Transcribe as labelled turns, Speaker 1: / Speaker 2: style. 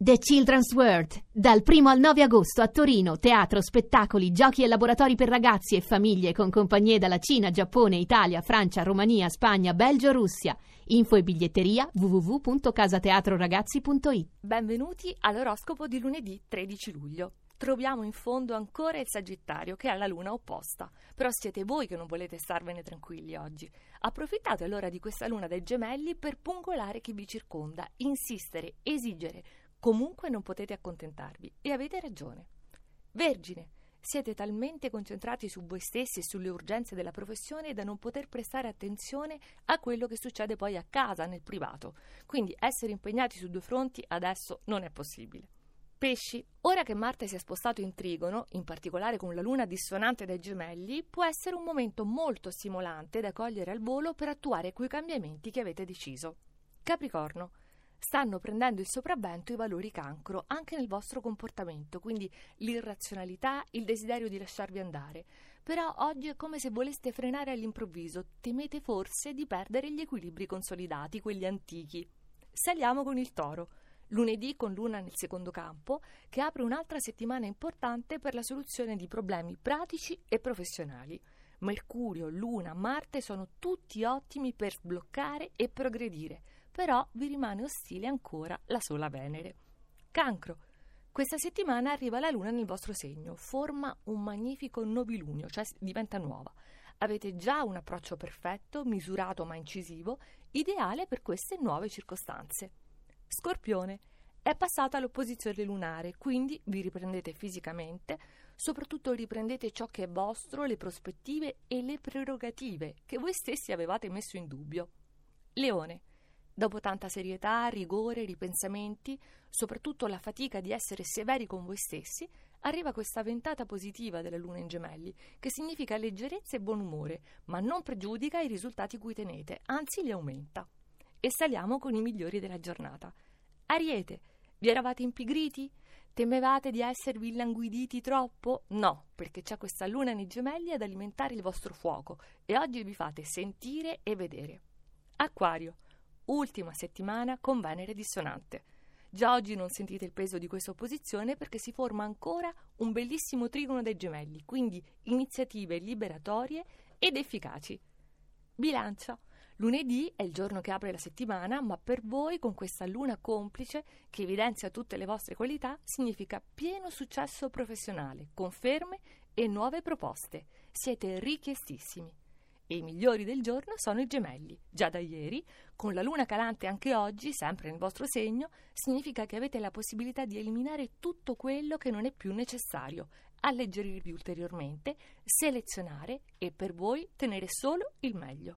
Speaker 1: The Children's World, dal 1 al 9 agosto a Torino, teatro, spettacoli, giochi e laboratori per ragazzi e famiglie con compagnie dalla Cina, Giappone, Italia, Francia, Romania, Spagna, Belgio, Russia. Info e biglietteria www.casateatroragazzi.it.
Speaker 2: Benvenuti all'oroscopo di lunedì 13 luglio. Troviamo in fondo ancora il Sagittario che ha la luna opposta, però siete voi che non volete starvene tranquilli oggi. Approfittate allora di questa luna dei gemelli per pungolare chi vi circonda, insistere, esigere, Comunque non potete accontentarvi e avete ragione. Vergine, siete talmente concentrati su voi stessi e sulle urgenze della professione da non poter prestare attenzione a quello che succede poi a casa, nel privato. Quindi essere impegnati su due fronti adesso non è possibile. Pesci, ora che Marte si è spostato in trigono, in particolare con la luna dissonante dai gemelli, può essere un momento molto stimolante da cogliere al volo per attuare quei cambiamenti che avete deciso. Capricorno, stanno prendendo il sopravvento i valori cancro anche nel vostro comportamento, quindi l'irrazionalità, il desiderio di lasciarvi andare. Però oggi è come se voleste frenare all'improvviso, temete forse di perdere gli equilibri consolidati, quelli antichi. Saliamo con il toro. Lunedì con Luna nel secondo campo, che apre un'altra settimana importante per la soluzione di problemi pratici e professionali. Mercurio, Luna, Marte sono tutti ottimi per sbloccare e progredire però vi rimane ostile ancora la sola Venere. Cancro. Questa settimana arriva la Luna nel vostro segno, forma un magnifico nobilunio, cioè diventa nuova. Avete già un approccio perfetto, misurato ma incisivo, ideale per queste nuove circostanze. Scorpione. È passata l'opposizione lunare, quindi vi riprendete fisicamente, soprattutto riprendete ciò che è vostro, le prospettive e le prerogative che voi stessi avevate messo in dubbio. Leone. Dopo tanta serietà, rigore, ripensamenti, soprattutto la fatica di essere severi con voi stessi, arriva questa ventata positiva della luna in gemelli, che significa leggerezza e buon umore, ma non pregiudica i risultati cui tenete, anzi li aumenta. E saliamo con i migliori della giornata. Ariete, vi eravate impigriti? Temevate di esservi illanguiditi troppo? No, perché c'è questa luna nei gemelli ad alimentare il vostro fuoco e oggi vi fate sentire e vedere. Acquario, ultima settimana con Venere dissonante. Già oggi non sentite il peso di questa opposizione perché si forma ancora un bellissimo trigono dei gemelli, quindi iniziative liberatorie ed efficaci. Bilancia. Lunedì è il giorno che apre la settimana, ma per voi con questa luna complice che evidenzia tutte le vostre qualità significa pieno successo professionale, conferme e nuove proposte. Siete richiestissimi e i migliori del giorno sono i gemelli. Già da ieri, con la luna calante anche oggi, sempre nel vostro segno, significa che avete la possibilità di eliminare tutto quello che non è più necessario, alleggerirvi ulteriormente, selezionare e per voi tenere solo il meglio.